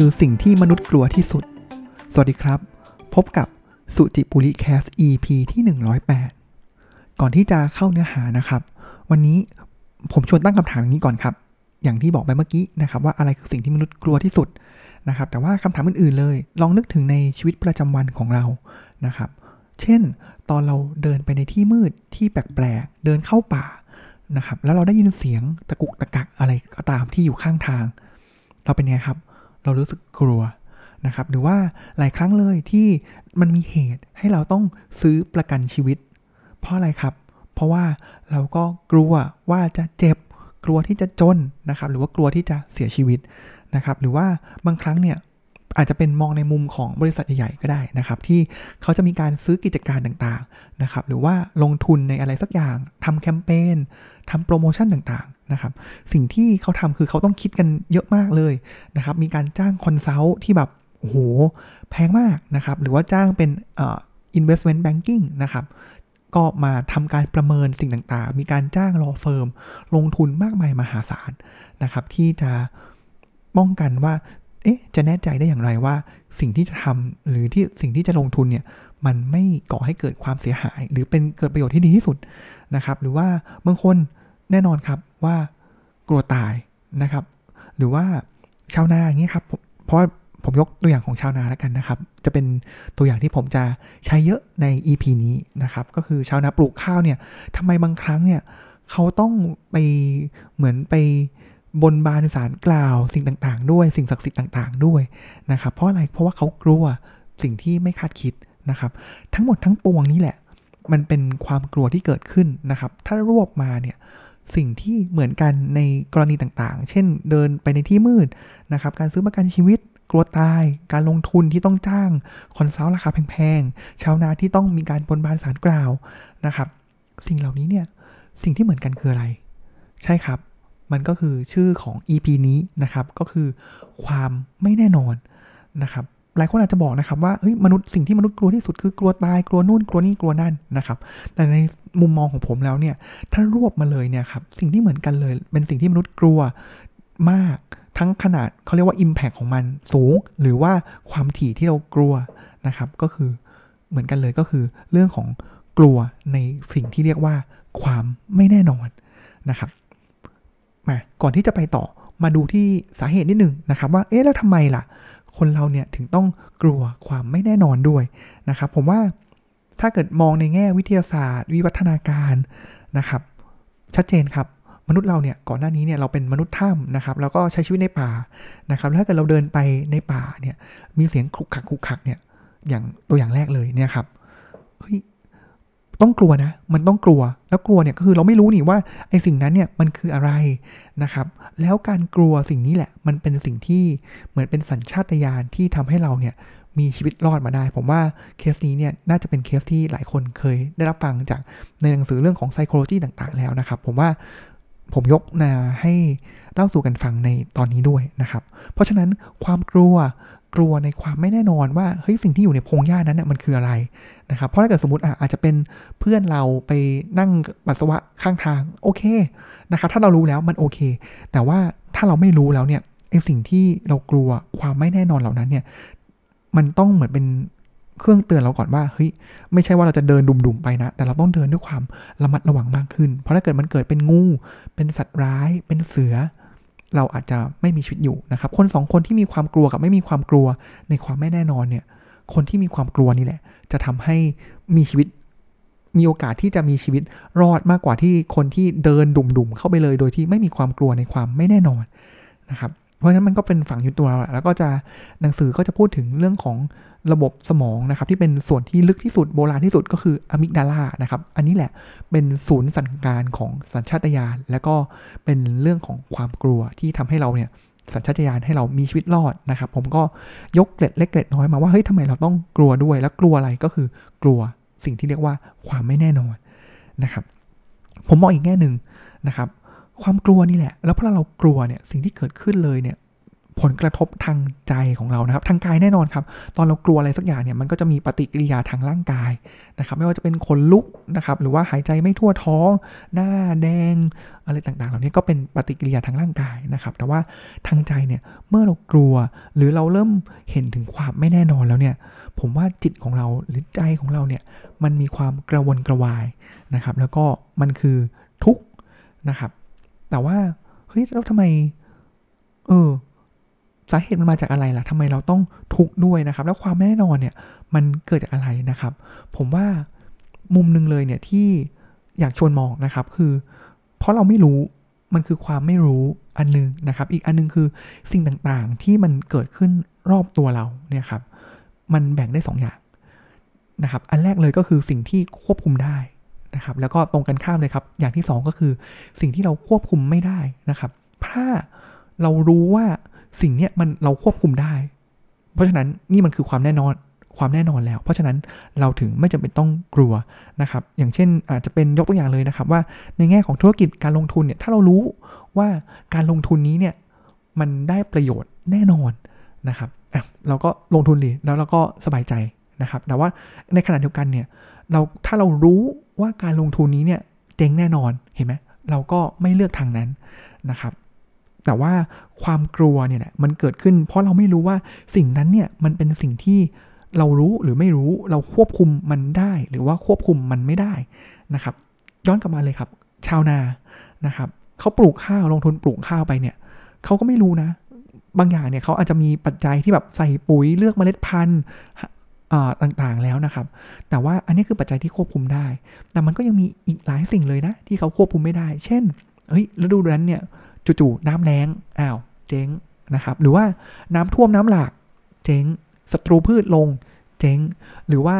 คือสิ่งที่มนุษย์กลัวที่สุด สวัสดีครับ พบกับสุจิปุริแคส EP ที่ 108 ก่อนที่จะเข้าเนื้อหานะครับ วันนี้ผมชวนตั้งคำถามอย่างนี้ก่อนครับ อย่างที่บอกไปเมื่อกี้นะครับ ว่าอะไรคือสิ่งที่มนุษย์กลัวที่สุดนะครับ แต่ว่าคำถามอื่นๆเลย ลองนึกถึงในชีวิตประจำวันของเรานะครับ เช่น ตอนเราเดินไปในที่มืดที่แปลกๆ เดินเข้าป่านะครับ แล้วเราได้ยินเสียงตะกุกตะกักอะไรก็ตามที่อยู่ข้างทาง เราเป็นไงครับ เรารู้สึกกลัวนะครับหรือว่าหลายครั้งเลยที่มันมีเหตุให้เราต้องซื้อประกันชีวิต เพราะอะไรครับ เพราะว่าเราก็กลัวว่าจะเจ็บ กลัวที่จะจนนะครับหรือว่ากลัวที่จะเสียชีวิตนะครับหรือว่าบางครั้งเนี่ยอาจจะเป็นมองในมุมของบริษัทใหญ่ๆก็ได้นะครับ ที่เขาจะมีการซื้อกิจการต่างๆนะครับหรือว่าลงทุนในอะไรสักอย่างทำแคมเปญทำโปรโมชั่นต่างๆ นะครับ สิ่งที่เขาทำคือเขาต้องคิดกันเยอะมากเลยนะครับ มีการจ้าง consult ที่แบบโอ้โหแพงมากนะครับ หรือว่าจ้างเป็นเอ่อ investment banking นะครับก็มาทำการประเมินสิ่งต่างๆ มีการจ้าง law firm ลงทุนมากมายมหาศาลนะครับ ที่จะป้องกันว่า เอ๊ะ จะแน่ใจได้อย่างไรว่า สิ่งที่จะทำหรือที่สิ่งที่จะลงทุนเนี่ย มันไม่ก่อให้เกิดความเสียหาย หรือเป็นเกิดประโยชน์ที่ดีที่สุดนะครับ หรือว่าบางคน แน่นอนครับว่ากลัวตายนะครับ หรือว่าชาวนาอย่างนี้ครับ เพราะผมยกตัวอย่างของชาวนาแล้วกันนะครับ จะเป็นตัวอย่างที่ผมจะใช้เยอะใน EP นี้นะครับ ก็คือชาวนาปลูกข้าวเนี่ยทำไมบางครั้งเนี่ยเขาต้องไปเหมือนไปบนบานสารกล่าวสิ่งต่างๆ ด้วยสิ่งศักดิ์สิทธิ์ต่างๆ ด้วยนะครับ เพราะอะไรเพราะว่าเขากลัวสิ่งที่ไม่คาดคิดนะครับ ทั้งหมดทั้งปวงนี้แหละ มันเป็นความกลัวที่เกิดขึ้นนะครับ ถ้ารวบมาเนี่ย สิ่งที่เหมือนกันในกรณีต่างๆ เช่นเดินไปในที่มืดนะครับ การซื้อประกันชีวิตกลัวตาย การลงทุนที่ต้องจ้างคอนซัลท์ราคาแพงๆ ชาวนาที่ต้องมีการบนบานสารกล่าวนะครับ สิ่งเหล่านี้เนี่ย สิ่งที่เหมือนกันคืออะไร ใช่ครับ มันก็คือชื่อของ EP นี้นะครับ ก็คือความไม่แน่นอนนะครับ หลายคนอาจจะบอกนะครับว่าเฮ้ยมนุษย์สิ่งที่มนุษย์กลัวที่สุดคือกลัวตายกลัวนู่นกลัวนี่กลัวนั่นนะครับแต่ในมุมมองของผมแล้วเนี่ยถ้ารวบมาเลยเนี่ยครับสิ่งที่เหมือนกันเลย เป็นสิ่งที่มนุษย์กลัวมากทั้งขนาดเขาเรียกว่า Impact ของมันสูง หรือว่าความถี่ที่เรากลัวนะครับก็คือเหมือนกันเลยก็คือเรื่องของกลัวในสิ่งที่เรียกว่าความไม่แน่นอนนะครับมาก่อนที่จะไปต่อมาดูที่สาเหตุนิดหนึ่งนะครับว่าเอ๊ะแล้วทำไมล่ะ คนเราเนี่ยถึงต้องกลัวความไม่แน่นอนด้วยนะครับ ผมว่าถ้าเกิดมองในแง่วิทยาศาสตร์ วิวัฒนาการนะครับ ชัดเจนครับมนุษย์เราเนี่ยก่อนหน้านี้เนี่ยเราเป็นมนุษย์ถ้ำนะครับแล้วก็ใช้ชีวิตในป่านะครับถ้าเกิดเราเดินไปในป่าเนี่ยมีเสียงคลุกคลักคลุกคลักเนี่ยอย่างตัวอย่างแรกเลยเนี่ยครับเฮ้ย ต้องกลัวนะ มันต้องกลัว แล้วกลัวเนี่ยก็คือเราไม่รู้นี่ว่าไอ้สิ่งนั้นเนี่ยมันคืออะไรนะครับ แล้วการกลัวสิ่งนี้แหละ มันเป็นสิ่งที่เหมือนเป็นสัญชาตญาณที่ทำให้เราเนี่ยมีชีวิตรอดมาได้ ผมว่าเคสนี้เนี่ยน่าจะเป็นเคสที่หลายคนเคยได้รับฟังจากในหนังสือเรื่องของ psychology ต่างๆ แล้วนะครับ ผมว่าผมยกนาให้เล่าสู่กันฟังในตอนนี้ด้วยนะครับ เพราะฉะนั้นความกลัว กลัวในความไม่แน่นอนว่าเฮ้ยสิ่งที่อยู่ในพงหญ้านั้นเนี่ยมันคืออะไรนะครับเพราะถ้าเกิดสมมติอาจจะเป็นเพื่อนเราไปนั่งปัสสาวะข้างทางโอเคนะครับถ้าเรารู้แล้วมันโอเค แต่ว่าถ้าเราไม่รู้แล้วเนี่ยไอสิ่งที่เรากลัวความไม่แน่นอนเหล่านั้นเนี่ยมันต้องเหมือนเป็นเครื่องเตือนเราก่อนว่าเฮ้ยไม่ใช่ว่าเราจะเดินดุ่มๆไปนะ แต่เราต้องเดินด้วยความระมัดระวังมากขึ้น เพราะถ้าเกิดมันเกิดเป็นงู เป็นสัตว์ร้าย เป็นเสือ เราอาจจะไม่มีชีวิตอยู่นะครับ คนสองคนที่มีความกลัวกับไม่มีความกลัวในความไม่แน่นอนเนี่ย คนที่มีความกลัวนี่แหละ จะทำให้มีชีวิต มีโอกาสที่จะมีชีวิตรอดมากกว่าที่คนที่เดินดุ่มๆเข้าไปเลย โดยที่ไม่มีความกลัวในความไม่แน่นอนนะครับ เพราะฉะนั้นมันก็เป็นฝั่งยุตัวเราแล้วก็จะหนังสือก็จะพูดถึงเรื่องของระบบสมองนะครับที่เป็นส่วนที่ลึกที่สุดโบราณที่สุดก็คืออะมิกดาลานะครับ อันนี้แหละเป็นศูนย์สั่งการของสัญชาตญาณและก็เป็นเรื่องของความกลัวที่ทำให้เราเนี่ยสัญชาตญาณให้เรามีชีวิตรอดนะครับ ผมก็ยกเกร็ดเล็กเกร็ดน้อยมาว่าเฮ้ยทำไมเราต้องกลัวด้วยแล้วกลัวอะไรก็คือกลัวสิ่งที่เรียกว่าความไม่แน่นอนนะครับ ผมมองอีกแง่หนึ่งนะครับ ความกลัวนี่แหละ แล้วพอเรากลัวเนี่ยสิ่งที่เกิดขึ้นเลยเนี่ยผลกระทบทางใจของเรานะครับ ทางกายแน่นอนครับ ตอนเรากลัวอะไรสักอย่างเนี่ยมันก็จะมีปฏิกิริยาทางร่างกายนะครับ ไม่ว่าจะเป็นขนลุกนะครับ หรือว่าหายใจไม่ทั่วท้อง หน้าแดง อะไรต่างๆ เหล่านี้ก็เป็นปฏิกิริยาทางร่างกายนะครับ แต่ว่าทางใจเนี่ยเมื่อเรากลัว หรือเราเริ่มเห็นถึงความไม่แน่นอนแล้วเนี่ย ผมว่าจิตของเราหรือใจของเราเนี่ยมันมีความกระวนกระวายนะครับ แล้วก็มันคือทุกข์นะครับ แต่ว่าเฮ้ยแล้วทำไม เออสาเหตุมันมาจากอะไรล่ะทำไมเราต้องทุกข์ด้วยนะครับ แล้วความแน่นอนเนี่ย มันเกิดจากอะไรนะครับ ผมว่ามุมหนึ่งเลยเนี่ยที่อยากชวนมองนะครับ คือ เพราะเราไม่รู้มันคือความไม่รู้อันนึงนะครับ อีกอันนึงคือสิ่งต่างๆที่มันเกิดขึ้นรอบตัวเราเนี่ยครับ มันแบ่งได้2ออย่างนะครับ อันแรกเลยก็คือสิ่งที่ควบคุมได้ นะครับ แล้วก็ตรงกันข้ามเลยครับ อย่างที่ 2 ก็คือสิ่งที่เราควบคุมไม่ได้นะครับ ถ้าเรารู้ว่าสิ่งเนี้ยมันเราควบคุมได้ เพราะฉะนั้นนี่มันคือความแน่นอนความแน่นอนแล้ว เพราะฉะนั้นเราถึงไม่จำเป็นต้องกลัวนะครับ อย่างเช่นอาจจะเป็นยกตัวอย่างเลยนะครับ ว่าในแง่ของธุรกิจการลงทุนเนี่ยถ้าเรารู้ว่าการลงทุนนี้เนี่ยมันได้ประโยชน์แน่นอนนะครับเราก็ลงทุนดีแล้วเราก็สบายใจนะครับ แต่ว่าในขณะเดียวกันเนี่ยเราถ้าเรารู้ ว่าการลงทุนนี้เนี่ยเจ๊งแน่นอนเห็นไหมเราก็ไม่เลือกทางนั้นนะครับ แต่ว่าความกลัวเนี่ยแหละมันเกิดขึ้น เพราะเราไม่รู้ว่าสิ่งนั้นเนี่ยมันเป็นสิ่งที่เรารู้หรือไม่รู้เราควบคุมมันได้ หรือว่าควบคุมมันไม่ได้นะครับ ย้อนกลับมาเลยครับ ชาวนานะครับเขาปลูกข้าวลงทุนปลูกข้าวไปเนี่ยเขาก็ไม่รู้นะ บางอย่างเนี่ยเขาอาจจะมีปัจจัยที่แบบใส่ปุ๋ยเลือกเมล็ดพันธุ์ ต่างๆแล้วนะครับ แต่ว่าอันนี้คือปัจจัยที่ควบคุมได้ แต่มันก็ยังมีอีกหลายสิ่งเลยนะ ที่เขาควบคุมไม่ได้ เช่น เฮ้ยฤดูนั้นเนี่ยจู่ๆน้ำแรงอ้าวเจ๊งนะครับ หรือว่าน้ำท่วมน้ำหลากเจ๊งศัตรูพืชลงเจ๊ง หรือว่า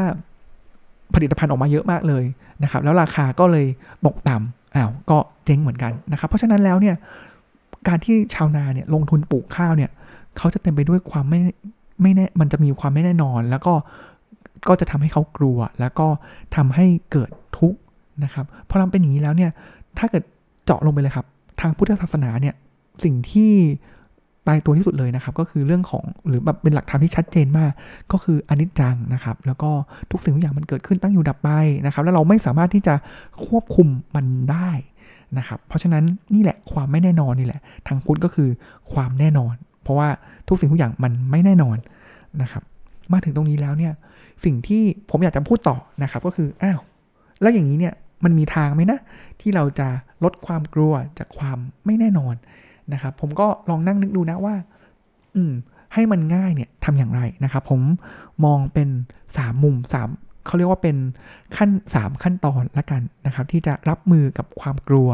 ผลิตภัณฑ์ออกมาเยอะมากเลยนะครับ แล้วราคาก็เลยตกต่ำอ้าวก็เจ๊งเหมือนกันนะครับ เพราะฉะนั้นแล้วเนี่ยการที่ชาวนาเนี่ยลงทุนปลูกข้าวเนี่ยเขาจะเต็มไปด้วยความไม่ ไม่แน่มันจะมีความไม่แน่นอน แล้วก็ก็จะทำให้เขากลัว แล้วก็ทำให้เกิดทุกข์นะครับพอเราเป็นอย่างนี้แล้วเนี่ยถ้าเกิดเจาะลงไปเลยครับ ทางพุทธศาสนาเนี่ยสิ่งที่ตายตัวที่สุดเลยนะครับ ก็คือเรื่องของหรือแบบเป็นหลักธรรมที่ชัดเจนมาก ก็คืออนิจจังนะครับ แล้วก็ทุกสิ่งทุกอย่างมันเกิดขึ้นตั้งอยู่ดับไปนะครับ แล้วเราไม่สามารถที่จะควบคุมมันได้นะครับ เพราะฉะนั้นนี่แหละความไม่แน่นอนนี่แหละ ทางพุทธก็คือความแน่นอน เพราะว่าทุกสิ่งทุกอย่างมันไม่แน่นอนนะครับ มาถึงตรงนี้แล้วเนี่ยสิ่งที่ผมอยากจะพูดต่อนะครับ ก็คืออ้าวแล้วอย่างนี้เนี่ยมันมีทางไหมนะ ที่เราจะลดความกลัวจากความไม่แน่นอนนะครับ ผมก็ลองนั่งนึกดูนะว่า อืม ให้มันง่ายเนี่ยทำอย่างไรนะครับ ผมมองเป็นสามมุมสามเขาเรียกว่าเป็นขั้นสามขั้นตอนละกันนะครับ ที่จะรับมือกับความกลัว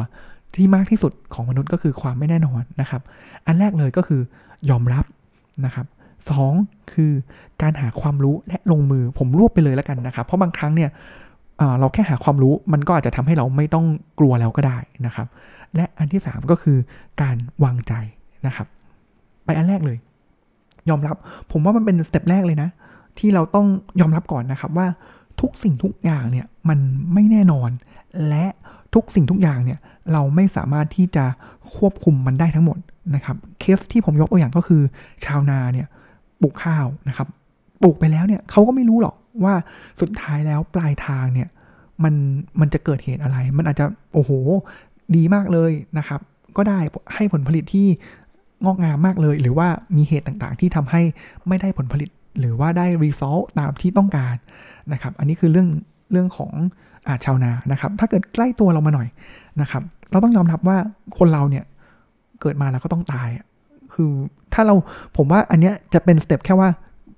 ที่มากที่สุดของมนุษย์ก็คือความไม่แน่นอนนะครับ อันแรกเลยก็คือ ยอมรับนะครับสองคือการหาความรู้และลงมือผมรวบไปเลยแล้วกันนะครับ เพราะบางครั้งเนี่ยเราแค่หาความรู้มันก็อาจจะทำให้เราไม่ต้องกลัวแล้วก็ได้นะครับ และอันที่ 3 ก็คือการวางใจนะครับ ไปอันแรกเลย ยอมรับผมว่ามันเป็น step แรกเลยนะ ที่เราต้องยอมรับก่อนนะครับว่าทุกสิ่งทุกอย่างเนี่ยมันไม่แน่นอน และทุกสิ่งทุกอย่างเนี่ยเราไม่สามารถที่จะควบคุมมันได้ทั้งหมด นะครับเคสที่ผมยกตัวอย่างก็คือ ชาวนาเนี่ยปลูกข้าวนะครับปลูกไปแล้วเนี่ยเขาก็ไม่รู้หรอกว่าสุดท้ายแล้วปลายทางเนี่ยมันมันจะเกิดเหตุอะไร มันอาจจะโอ้โห ดีมากเลยนะครับ ก็ได้ให้ผลผลิตที่งอกงามมากเลย หรือว่ามีเหตุต่างๆ ที่ทำให้ไม่ได้ผลผลิต หรือว่าได้รีซอลตามที่ต้องการนะครับ อันนี้คือเรื่องเรื่องของอาชาวนานะครับ ถ้าเกิดใกล้ตัวเรามาหน่อยนะครับ เราต้องยอมรับว่าคนเราเนี่ย เกิดมาแล้วก็ต้องตาย คือถ้าเราผมว่าอันเนี้ยจะเป็นสเต็ปแค่ว่า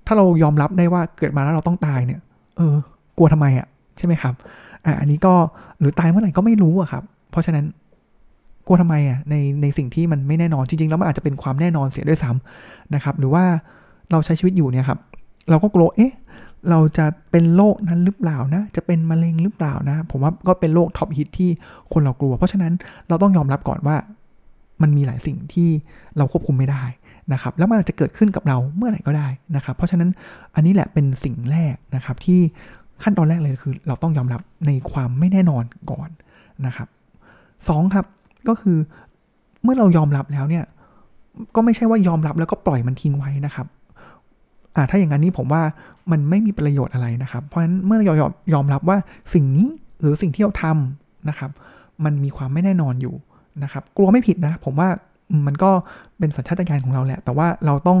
ถ้าเรายอมรับได้ว่าเกิดมาแล้วเราต้องตายเนี่ย เออ กลัวทำไมอะ่ะ ใช่ไหมครับ อ่าอันนี้ก็หรือตายเมื่อไหร่ก็ไม่รู้อะครับ เพราะฉะนั้นกลัวทำไมอะในในสิ่งที่มันไม่แน่นอนจริงๆ แล้วมันอาจจะเป็นความแน่นอนเสียด้วยซ้ำนะครับ หรือว่าเราใช้ชีวิตอยู่เนี่ยครับ เราก็กลัวเอ๊ะเราจะเป็นโรคนั้นหรือเปล่านะ จะเป็นมะเร็งหรือเปล่านะ ผมว่าก็เป็นโรคท็อปฮิตที่คนเรากลัว เพราะฉะนั้นเราต้องยอมรับก่อนว่า มันมีหลายสิ่งที่เราควบคุมไม่ได้นะครับ แล้วมันอาจจะเกิดขึ้นกับเราเมื่อไหร่ก็ได้นะครับ เพราะฉะนั้นอันนี้แหละเป็นสิ่งแรกนะครับที่ขั้นตอนแรกเลยคือ เราต้องยอมรับในความไม่แน่นอนก่อนนะครับสองครับก็คือเมื่อเรายอมรับแล้วเนี่ย ก็ไม่ใช่ว่ายอมรับแล้วก็ปล่อยมันทิ้งไว้นะครับอ่าถ้าอย่างนั้นนี่ผมว่ามันไม่มีประโยชน์อะไรนะครับ เพราะฉะนั้นเมื่อเรายอมยอมรับว่าสิ่งนี้หรือสิ่งที่เราทำนะครับ มันมีความไม่แน่นอนอยู่ นะครับ กลัวไม่ผิดนะ ผมว่ามันก็เป็นสัญชาตญาณของเราแหละ แต่ว่าเราต้อง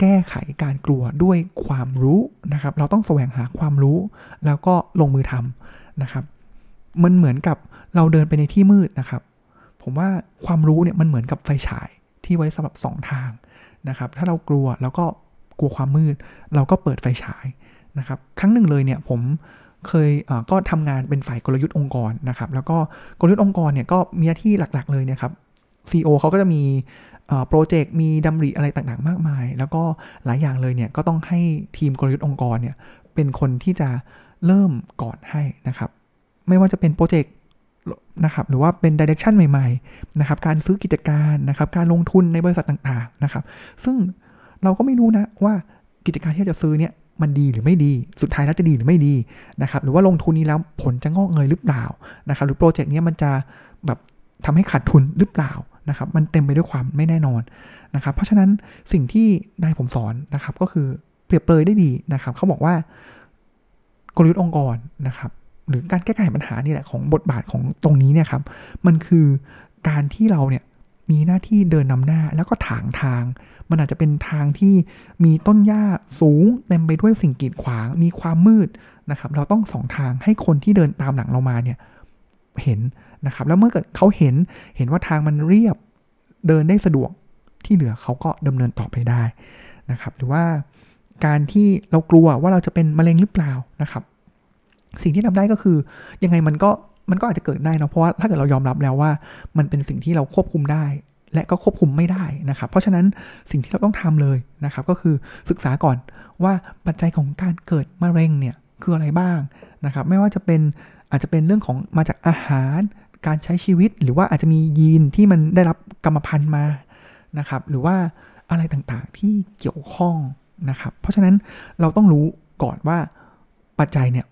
แก้ไขการกลัวด้วยความรู้นะครับ เราต้องแสวงหาความรู้ แล้วก็ลงมือทำนะครับ มันเหมือนกับเราเดินไปในที่มืดนะครับ ผมว่าความรู้เนี่ยมันเหมือนกับไฟฉายที่ไว้สำหรับสองทางนะครับ ถ้าเรากลัวแล้วก็กลัวความมืด เราก็เปิดไฟฉายนะครับ ครั้งหนึ่งเลยเนี่ยผม เคยก็ทำงานเป็นฝ่ายกลยุทธ์องค์กรนะครับ แล้วก็กลยุทธ์องค์กรเนี่ยก็มีหน้าที่หลักๆ เลยเนี่ยครับ CEO เขาก็จะมีโปรเจกต์มีดำริอะไรต่างๆ มากมาย แล้วก็หลายอย่างเลยเนี่ยก็ต้องให้ทีมกลยุทธ์องค์กรเนี่ยเป็นคนที่จะเริ่มก่อนให้นะครับ ไม่ว่าจะเป็นโปรเจกต์นะครับหรือว่าเป็นดิเรกชันใหม่ๆนะครับการซื้อกิจการนะครับการลงทุนในบริษัทต่างๆนะครับ ซึ่งเราก็ไม่รู้นะว่ากิจการที่จะซื้อเนี่ย มันดีหรือไม่ดี สุดท้ายแล้วจะดีหรือไม่ดีนะครับ หรือว่าลงทุนนี้แล้วผลจะงอกเงยหรือเปล่านะครับ หรือโปรเจกต์นี้มันจะแบบทำให้ขาดทุนหรือเปล่านะครับ มันเต็มไปด้วยความไม่แน่นอนนะครับ เพราะฉะนั้นสิ่งที่นายผมสอนนะครับ ก็คือเปรียบเปรยได้ดีนะครับ เขาบอกว่ากลยุทธ์องค์กรนะครับ หรือการแก้ไขปัญหานี่แหละของบทบาทของตรงนี้เนี่ยครับ มันคือการที่เราเนี่ย มีหน้าที่เดินนำหน้าแล้วก็ถางทาง มันอาจจะเป็นทางที่มีต้นหญ้าสูงเต็มไปด้วยสิ่งกีดขวาง มีความมืดนะครับ เราต้องสองทางให้คนที่เดินตามหลังเรามาเนี่ยเห็นนะครับ แล้วเมื่อเกิดเขาเห็นเห็นว่าทางมันเรียบเดินได้สะดวกที่เหลือเขาก็ดำเนินต่อไปได้นะครับ หรือว่าการที่เรากลัวว่าเราจะเป็นมะเร็งหรือเปล่านะครับ สิ่งที่ทำได้ก็คือยังไงมันก็ มันก็อาจจะเกิดได้นะเพราะว่าถ้าเกิดเรายอมรับแล้วว่า มันเป็นสิ่งที่เราควบคุมได้ และก็ควบคุมไม่ได้นะครับ เพราะฉะนั้นสิ่งที่เราต้องทำเลยนะครับ ก็คือศึกษาก่อนว่าปัจจัยของการเกิดมะเร็งเนี่ยคืออะไรบ้างนะครับ ไม่ว่าจะเป็นอาจจะเป็นเรื่องของมาจากอาหาร การใช้ชีวิต หรือว่าอาจจะมียีนที่มันได้รับกรรมพันธุ์มานะครับ หรือว่าอะไรต่างๆที่เกี่ยวข้องนะครับ เพราะฉะนั้นเราต้องรู้ก่อนว่าปัจจัยเนี่ย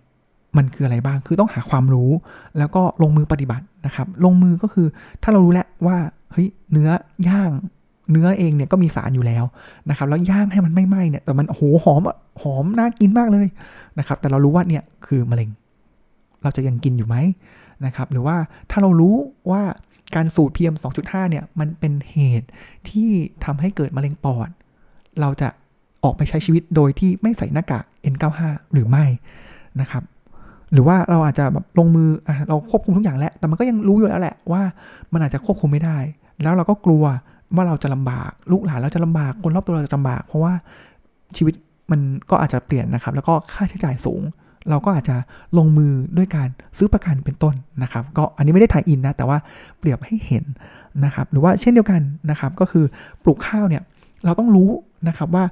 มันคืออะไรบ้าง คือต้องหาความรู้ แล้วก็ลงมือปฏิบัตินะครับ ลงมือก็คือถ้าเรารู้แล้วว่าเฮ้ยเนื้อย่างเนื้อเองเนี่ยก็มีสารอยู่แล้วนะครับ แล้วย่างให้มันไม่ไหม้เนี่ยแต่มันโอ้โหหอมหอมน่ากินมากเลยนะครับ แต่เรารู้ว่าเนี่ยคือมะเร็ง เราจะยังกินอยู่ไหมนะครับ หรือว่าถ้าเรารู้ว่าการสูด PM 2.5 เนี่ยมันเป็นเหตุที่ทำให้เกิดมะเร็งปอด เราจะออกไปใช้ชีวิตโดยที่ไม่ใส่หน้ากาก N95 หรือไม่นะครับ หรือว่าเราอาจจะแบบลงมือเราควบคุมทุกอย่างแล้ว แต่มันก็ยังรู้อยู่แล้วแหละว่ามันอาจจะควบคุมไม่ได้ แล้วเราก็กลัวว่าเราจะลำบาก ลูกหลานเราจะลำบากคนรอบตัวเราจะลำบาก เพราะว่าชีวิตมันก็อาจจะเปลี่ยนนะครับ แล้วก็ค่าใช้จ่ายสูง เราก็อาจจะลงมือด้วยการซื้อประกันเป็นต้นนะครับ ก็อันนี้ไม่ได้ถ่ายอินนะ แต่ว่าเปรียบให้เห็นนะครับ หรือว่าเช่นเดียวกันนะครับ ก็คือปลูกข้าวเนี่ยเราต้องรู้นะครับว่า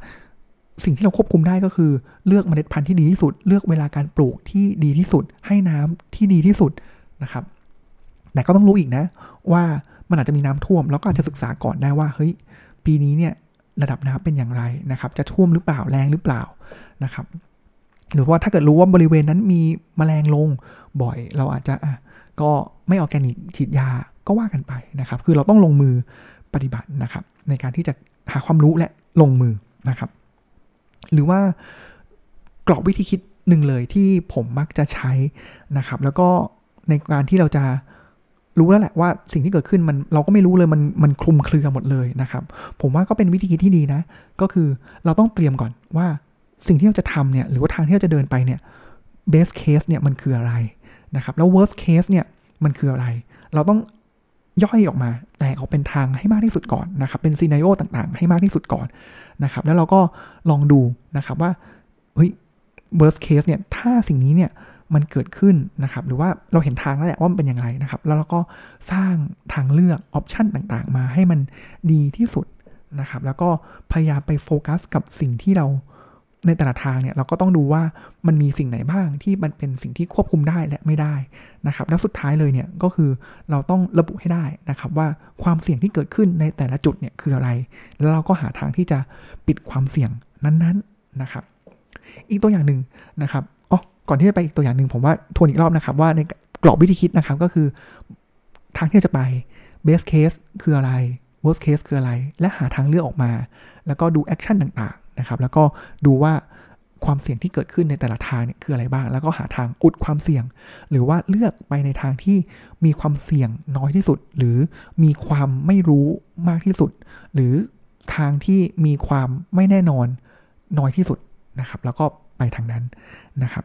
สิ่งที่เราควบคุมได้ก็คือเลือกเมล็ดพันธุ์ที่ดีที่สุด เลือกเวลาการปลูกที่ดีที่สุด ให้น้ำที่ดีที่สุดนะครับแต่ก็ต้องรู้อีกนะ ว่ามันอาจจะมีน้ำท่วม แล้วก็อาจจะศึกษาก่อนได้ว่าเฮ้ยปีนี้เนี่ยระดับน้ำเป็นอย่างไรนะครับ จะท่วมหรือเปล่าแรงหรือเปล่านะครับ หรือว่าถ้าเกิดรู้ว่าบริเวณนั้นมีแมลงลงบ่อย เราอาจจะะก็ไม่ออแกนิกฉีดยาก็ว่ากันไปนะครับ คือเราต้องลงมือปฏิบัตินะครับ ในการที่จะหาความรู้และลงมือนะครับ หรือว่ากรอบวิธีคิดหนึ่งเลยที่ผมมักจะใช้นะครับ แล้วก็ในการที่เราจะรู้แล้วแหละว่าสิ่งที่เกิดขึ้นมันเราก็ไม่รู้เลยมันมันคลุมเครือหมดเลยนะครับ ผมว่าก็เป็นวิธีคิดที่ดีนะ ก็คือเราต้องเตรียมก่อนว่าสิ่งที่เราจะทำเนี่ยหรือว่าทางที่เราจะเดินไปเนี่ย best case เนี่ยมันคืออะไรนะครับแล้ว worst case เนี่ยมันคืออะไร เราต้อง ย่อยออกมา แตกออกเป็นทางให้มากที่สุดก่อนนะครับ เป็นซีนารโอต่างๆ ให้มากที่สุดก่อนนะครับ แล้วเราก็ลองดูนะครับว่า เฮ้ย worst case เนี่ย ถ้าสิ่งนี้เนี่ยมันเกิดขึ้นนะครับ หรือว่าเราเห็นทางแล้วแหละว่ามันเป็นอย่างไรนะครับ แล้วเราก็สร้างทางเลือกออปชันต่างๆ มาให้มันดีที่สุดนะครับ แล้วก็พยายามไปโฟกัสกับสิ่งที่เรา ในแต่ละทางเนี่ยเราก็ต้องดูว่ามันมีสิ่งไหนบ้างที่มันเป็นสิ่งที่ควบคุมได้และไม่ได้นะครับ แล้วสุดท้ายเลยเนี่ยก็คือเราต้องระบุให้ได้นะครับ ว่าความเสี่ยงที่เกิดขึ้นในแต่ละจุดเนี่ยคืออะไร แล้วเราก็หาทางที่จะปิดความเสี่ยงนั้นๆนะครับ อีกตัวอย่างหนึ่งนะครับอ๋อก่อนที่จะไปอีกตัวอย่างหนึ่งผมว่าทวนอีกรอบนะครับ ว่าในกรอบวิธีคิดนะครับก็คือทางที่จะไป best case คืออะไร worst case คืออะไร และหาทางเลือกออกมา แล้วก็ดู action ต่างๆ นะครับ แล้วก็ดูว่าความเสี่ยงที่เกิดขึ้นในแต่ละทางเนี่ยคืออะไรบ้าง แล้วก็หาทางอุดความเสี่ยง หรือว่าเลือกไปในทางที่มีความเสี่ยงน้อยที่สุด หรือมีความไม่รู้มากที่สุด หรือทางที่มีความไม่แน่นอนน้อยที่สุดนะครับ แล้วก็ไปทางนั้นนะครับ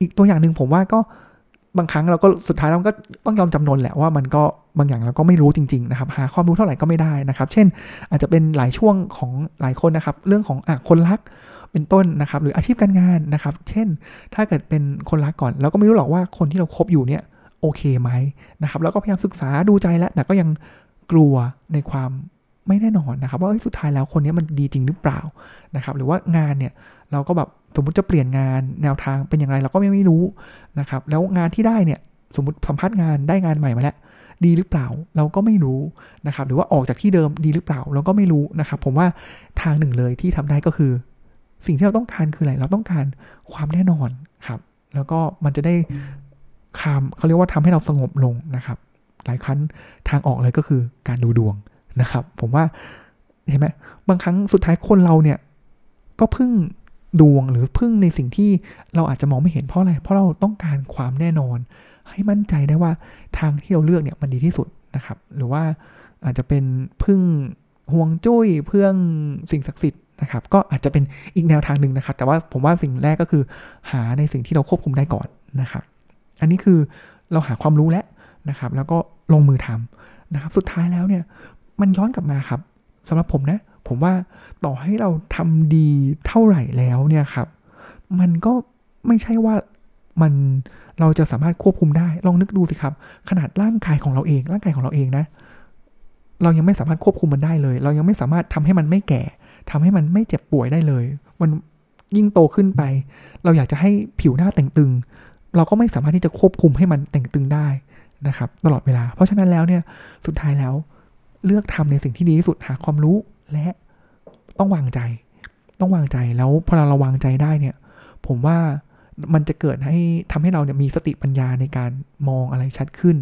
อีกตัวอย่างหนึ่งผมว่าก็ บางครั้งเราก็สุดท้ายเราก็ต้องยอมจำนนแหละว่ามันก็บางอย่างเราก็ไม่รู้จริงๆนะครับหาความรู้เท่าไหร่ก็ไม่ได้นะครับ เช่น อาจจะเป็นหลายช่วงของหลายคนนะครับ เรื่องของอะคนรักเป็นต้นนะครับ หรืออาชีพการงานนะครับ เช่น ถ้าเกิดเป็นคนรักก่อน เราก็ไม่รู้หรอกว่าคนที่เราคบอยู่เนี่ยโอเคไหมนะครับแล้วก็พยายามศึกษาดูใจแล้วแต่ก็ยังกลัวในความไม่แน่นอนนะครับ ว่าสุดท้ายแล้วคนนี้มันดีจริงหรือเปล่านะครับ หรือว่างานเนี่ยเราก็แบบ สมมติจะเปลี่ยนงานแนวทางเป็นอย่างไรเราก็ไม่รู้นะครับ แล้วงานที่ได้เนี่ยสมมติสัมภาษณ์งานได้งานใหม่มาแล้วดีหรือเปล่าเราก็ไม่รู้นะครับ หรือว่าออกจากที่เดิมดีหรือเปล่าเราก็ไม่รู้นะครับ ผมว่าทางหนึ่งเลยที่ทำได้ก็คือ สิ่งที่เราต้องการคืออะไร เราต้องการความแน่นอนครับ แล้วก็มันจะได้คามเขาเรียกว่าทำให้เราสงบลงนะครับ หลายครั้งทางออกเลยก็คือการดูดวงนะครับ ผมว่าเห็นไหมบางครั้งสุดท้ายคนเราเนี่ยก็พึ่ง ดวงหรือพึ่งในสิ่งที่เราอาจจะมองไม่เห็นเพราะอะไร เพราะเราต้องการความแน่นอน ให้มั่นใจได้ว่าทางที่เราเลือกเนี่ยมันดีที่สุดนะครับ หรือว่าอาจจะเป็นพึ่งห่วงจุ้ยเพื่องสิ่งศักดิ์สิทธิ์นะครับ ก็อาจจะเป็นอีกแนวทางหนึ่งนะครับ แต่ว่าผมว่าสิ่งแรกก็คือหาในสิ่งที่เราควบคุมได้ก่อนนะครับ อันนี้คือเราหาความรู้แล้วนะครับ แล้วก็ลงมือทำนะครับ สุดท้ายแล้วเนี่ยมันย้อนกลับมาครับสำหรับผมนะ ผมว่าต่อให้เราทำดีเท่าไหร่แล้วเนี่ยครับ มันก็ไม่ใช่ว่ามันเราจะสามารถควบคุมได้ ลองนึกดูสิครับ ขนาดร่างกายของเราเอง ร่างกายของเราเองนะ เรายังไม่สามารถควบคุมมันได้เลย เรายังไม่สามารถทำให้มันไม่แก่ทำให้มันไม่เจ็บป่วยได้เลย มันยิ่งโตขึ้นไป เราอยากจะให้ผิวหน้าแต่งตึง เราก็ไม่สามารถที่จะควบคุมให้มันแต่งตึงได้นะครับ ตลอดเวลา เพราะฉะนั้นแล้วเนี่ย สุดท้ายแล้ว เลือกทำในสิ่งที่ดีที่สุดหาความรู้และ ต้องวางใจ ต้องวางใจแล้วพอเราราวางใจได้เนี่ย ผมว่ามันจะเกิดให้ทำให้เราเนี่ยมีสติปัญญาในการมองอะไรชัดขึ้น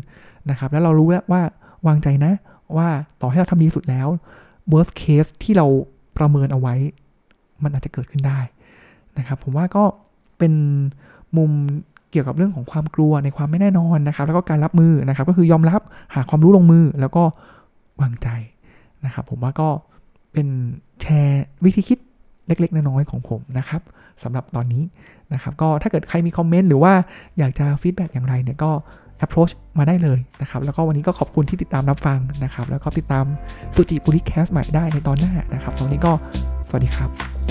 นะครับ แล้วเรารู้แล้วว่าวางใจนะ ว่าต่อให้เราทำดีสุดแล้ว worst case ที่เราประเมินเอาไว้ มันอาจจะเกิดขึ้นได้นะครับ ผมว่าก็เป็นมุมเกี่ยวกับเรื่องของความกลัวในความไม่แน่นอนนะครับ แล้วก็การรับมือนะครับ ก็คือยอมรับหาความรู้ลงมือแล้วก็วางใจนะครับ ผมว่าก็ เป็นแชร์วิธีคิดเล็กๆ น้อยๆของผมนะครับสำหรับตอนนี้นะครับ ก็ถ้าเกิดใครมีคอมเมนต์หรือว่าอยากจะ feedback อย่างไรเนี่ยก็ approach มาได้เลยนะครับ แล้วก็วันนี้ก็ขอบคุณที่ติดตามรับฟังนะครับ แล้วก็ติดตามสุจิปุลิ Cast ใหม่ได้ในตอนหน้านะครับตอนนี้ก็สวัสดีครับ